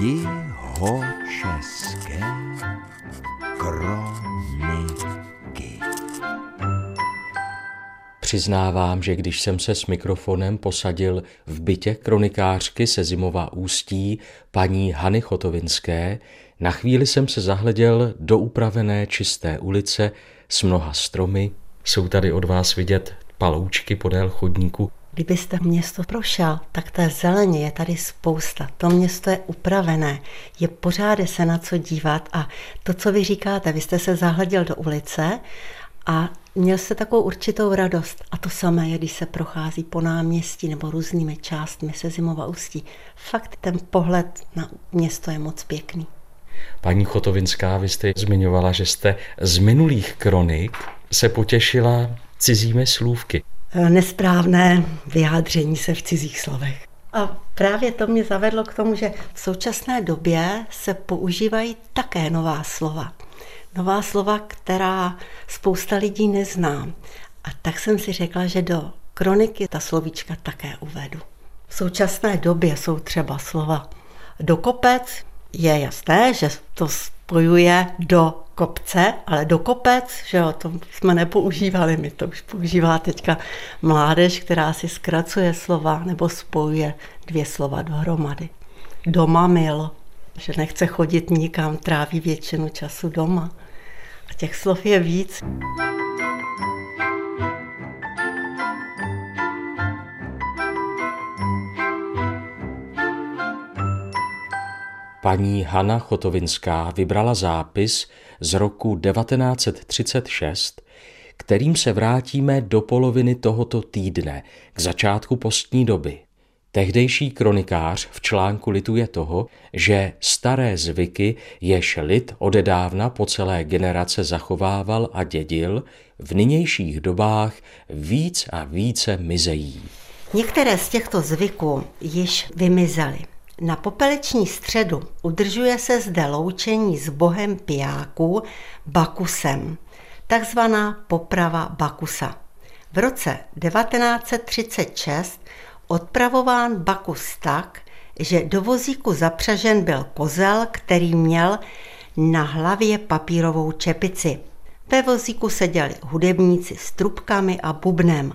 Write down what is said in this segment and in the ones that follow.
Jihočeské kroniky. Přiznávám, že když jsem se s mikrofonem posadil v bytě kronikářky se Zimova ústí paní Hany Chotovinské, na chvíli jsem se zahleděl do upravené čisté ulice s mnoha stromy. Jsou tady od vás vidět paloučky podél chodníku. Kdybyste město prošel, tak té zeleně je tady spousta. To město je upravené, je pořád se na co dívat a to, co vy říkáte, vy jste se zahleděl do ulice a měl jste takovou určitou radost. A to samé je, když se prochází po náměstí nebo různými částmi se Zimova ústí. Fakt ten pohled na město je moc pěkný. Paní Chotovinská, vy jste zmiňovala, že jste z minulých kronik se potěšila cizími slůvky. Nesprávné vyjádření se v cizích slovech. A právě to mě zavedlo k tomu, že v současné době se používají také nová slova. Nová slova, která spousta lidí nezná. A tak jsem si řekla, že do kroniky ta slovíčka také uvedu. V současné době jsou třeba slova do kopec, je jasné, že to spojuje do kopce, ale do kopec, že jo, to jsme nepoužívali, my to už používá teďka mládež, která si zkracuje slova nebo spojuje dvě slova dohromady. Doma mil, že nechce chodit nikam, tráví většinu času doma. A těch slov je víc. Paní Hana Chotovinská vybrala zápis z roku 1936, kterým se vrátíme do poloviny tohoto týdne, k začátku postní doby. Tehdejší kronikář v článku lituje toho, že staré zvyky, jež lid odedávna po celé generace zachovával a dědil, v nynějších dobách víc a více mizejí. Některé z těchto zvyků již vymizely. Na popeleční středu udržuje se zde loučení s bohem pijáků Bakusem, takzvaná poprava Bakusa. V roce 1936 odpravován Bakus tak, že do vozíku zapřažen byl kozel, který měl na hlavě papírovou čepici. Ve vozíku seděli hudebníci s trubkami a bubnem.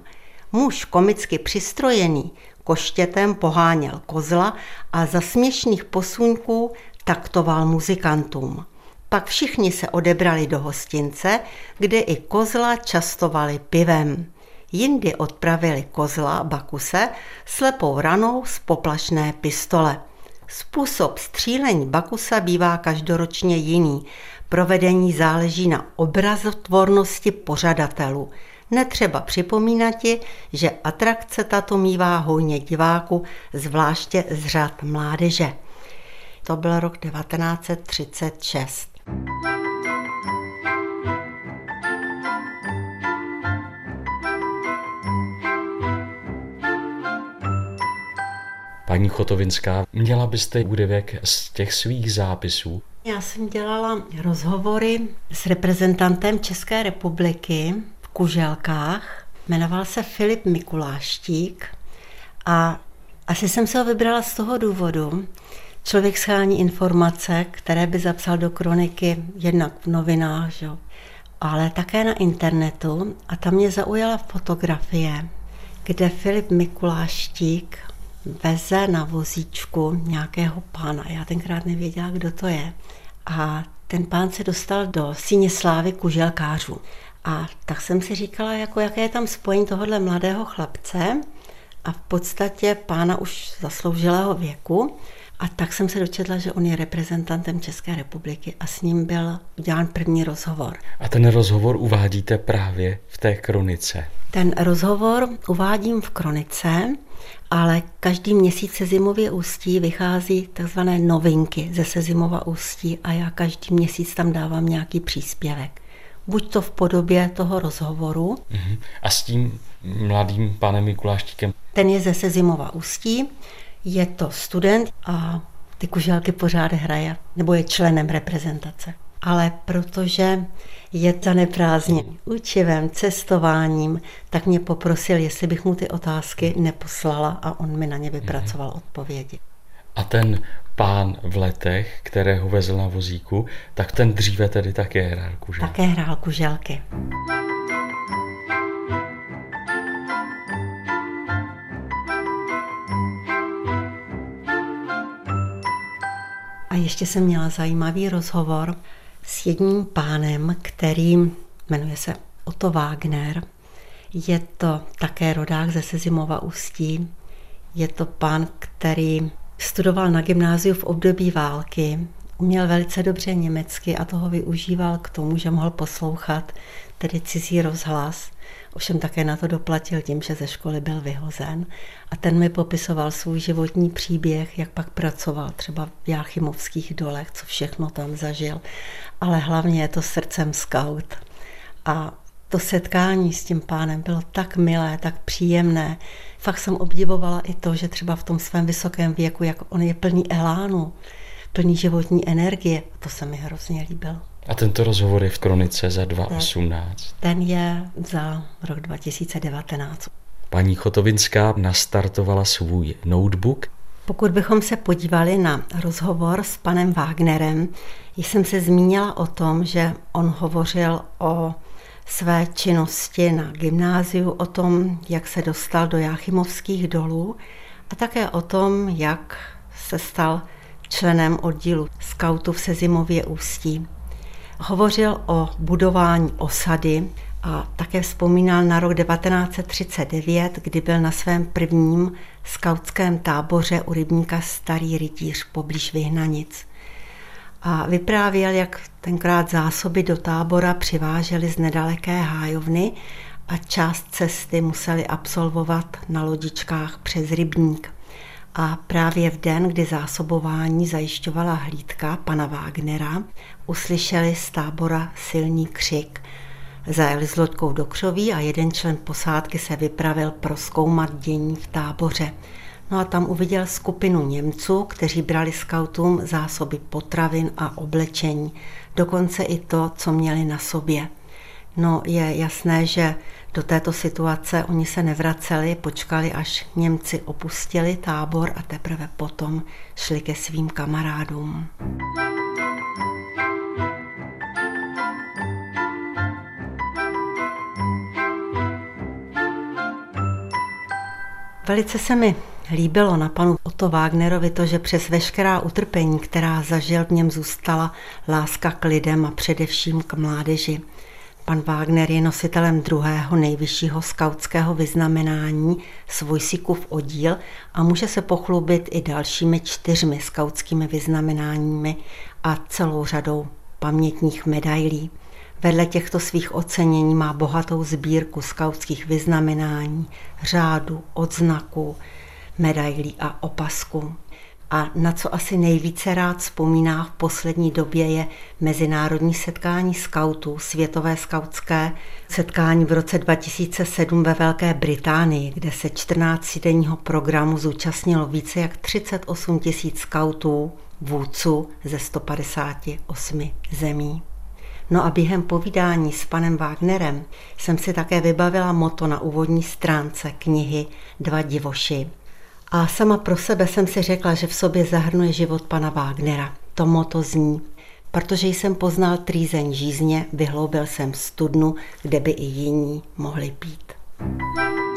Muž komicky přistrojený koštětem poháněl kozla a za směšných posunků taktoval muzikantům. Pak všichni se odebrali do hostince, kde i kozla častovali pivem. Jindy odpravili kozla Bakuse slepou ranou z poplašné pistole. Způsob střílení Bakusa bývá každoročně jiný. Provedení záleží na obrazotvornosti pořadatelů. Netřeba připomínati, že atrakce tato mývá hojně diváků, zvláště z řad mládeže. To byl rok 1936. Paní Chotovinská, měla byste úryvek z těch svých zápisů? Já jsem dělala rozhovory s reprezentantem České republiky Kuželkách. Jmenoval se Filip Mikuláštík a asi jsem se ho vybrala z toho důvodu, člověk schání informace, které by zapsal do kroniky jednak v novinách, že? ale také na internetu a tam mě zaujala fotografie, kde Filip Mikuláštík veze na vozíčku nějakého pána. Já tenkrát nevěděla, kdo to je. A ten pán se dostal do síně slávy kuželkářů. A tak jsem si říkala, jako jaké je tam spojení tohohle mladého chlapce a v podstatě pána už zasloužilého věku. A tak jsem se dočetla, že on je reprezentantem České republiky a s ním byl udělán první rozhovor. A ten rozhovor uvádíte právě v té kronice. Ten rozhovor uvádím v kronice ale každý měsíc se zimově ústí vychází takzvané novinky ze Sezimova ústí a já každý měsíc tam dávám nějaký příspěvek. Buď to v podobě toho rozhovoru. Uh-huh. A s tím mladým panem Mikuláštíkem? Ten je ze Sezimova ústí, je to student a ty kuželky pořád hraje, nebo je členem reprezentace. Ale protože je to neprázdně učivem, cestováním, tak mě poprosil, jestli bych mu ty otázky neposlala a on mi na ně vypracoval odpovědi. A ten pán v letech, kterého vezl na vozíku, tak ten dříve tedy také hrál kuželky. Také hrál kuželky. A ještě jsem měla zajímavý rozhovor s jedním pánem, který jmenuje se Otto Wagner. Je to také rodák ze Sezimova Ústí. Je to pán, který studoval na gymnáziu v období války, uměl velice dobře německy a toho využíval k tomu, že mohl poslouchat tedy cizí rozhlas. Ovšem také na to doplatil tím, že ze školy byl vyhozen. A ten mi popisoval svůj životní příběh, jak pak pracoval třeba v Jáchymovských dolech, co všechno tam zažil. Ale hlavně je to srdcem scout. A to setkání s tím pánem bylo tak milé, tak příjemné. Fakt jsem obdivovala i to, že třeba v tom svém vysokém věku, jak on je plný elánu, plný životní energie. To se mi hrozně líbilo. A tento rozhovor je v Kronice za 2018. Ten je za rok 2019. Paní Chotovinská nastartovala svůj notebook. Pokud bychom se podívali na rozhovor s panem Wagnerem, jsem se zmínila o tom, že on hovořil o své činnosti na gymnáziu, o tom, jak se dostal do Jáchymovských dolů a také o tom, jak se stal členem oddílu skautů v Sezimově ústí. Hovořil o budování osady a také vzpomínal na rok 1939, kdy byl na svém prvním skautském táboře u rybníka Starý rytíř poblíž Vyhnanic. A vyprávěl, jak tenkrát zásoby do tábora přivážely z nedaleké hájovny a část cesty museli absolvovat na lodičkách přes rybník. A právě v den, kdy zásobování zajišťovala hlídka pana Wagnera, uslyšeli z tábora silný křik. Zajeli s loďkou do křoví a jeden člen posádky se vypravil proskoumat dění v táboře. No a tam uviděl skupinu Němců, kteří brali skautům zásoby potravin a oblečení, dokonce i to, co měli na sobě. No je jasné, že do této situace oni se nevraceli, počkali, až Němci opustili tábor a teprve potom šli ke svým kamarádům. Velice se mi líbilo na panu Otto Wagnerovi to, že přes veškerá utrpení, která zažil, v něm zůstala láska k lidem a především k mládeži. Pan Wagner je nositelem druhého nejvyššího skautského vyznamenání Svojsikův oddíl a může se pochlubit i dalšími čtyřmi skautskými vyznamenáními a celou řadou pamětních medailí. Vedle těchto svých ocenění má bohatou sbírku skautských vyznamenání, řádu, odznaků, medailí a opasků. A na co asi nejvíce rád vzpomíná v poslední době je mezinárodní setkání skautů, světové skautské setkání v roce 2007 ve Velké Británii, kde se 14-denního programu zúčastnilo více jak 38 tisíc skautů, vůdců ze 158 zemí. No a během povídání s panem Wagnerem jsem si také vybavila moto na úvodní stránce knihy Dva divoši. A sama pro sebe jsem si řekla, že v sobě zahrnuje život pana Wagnera. To moto zní, protože jsem poznal trýzeň žízně, vyhloubil jsem studnu, kde by i jiní mohli pít. thank you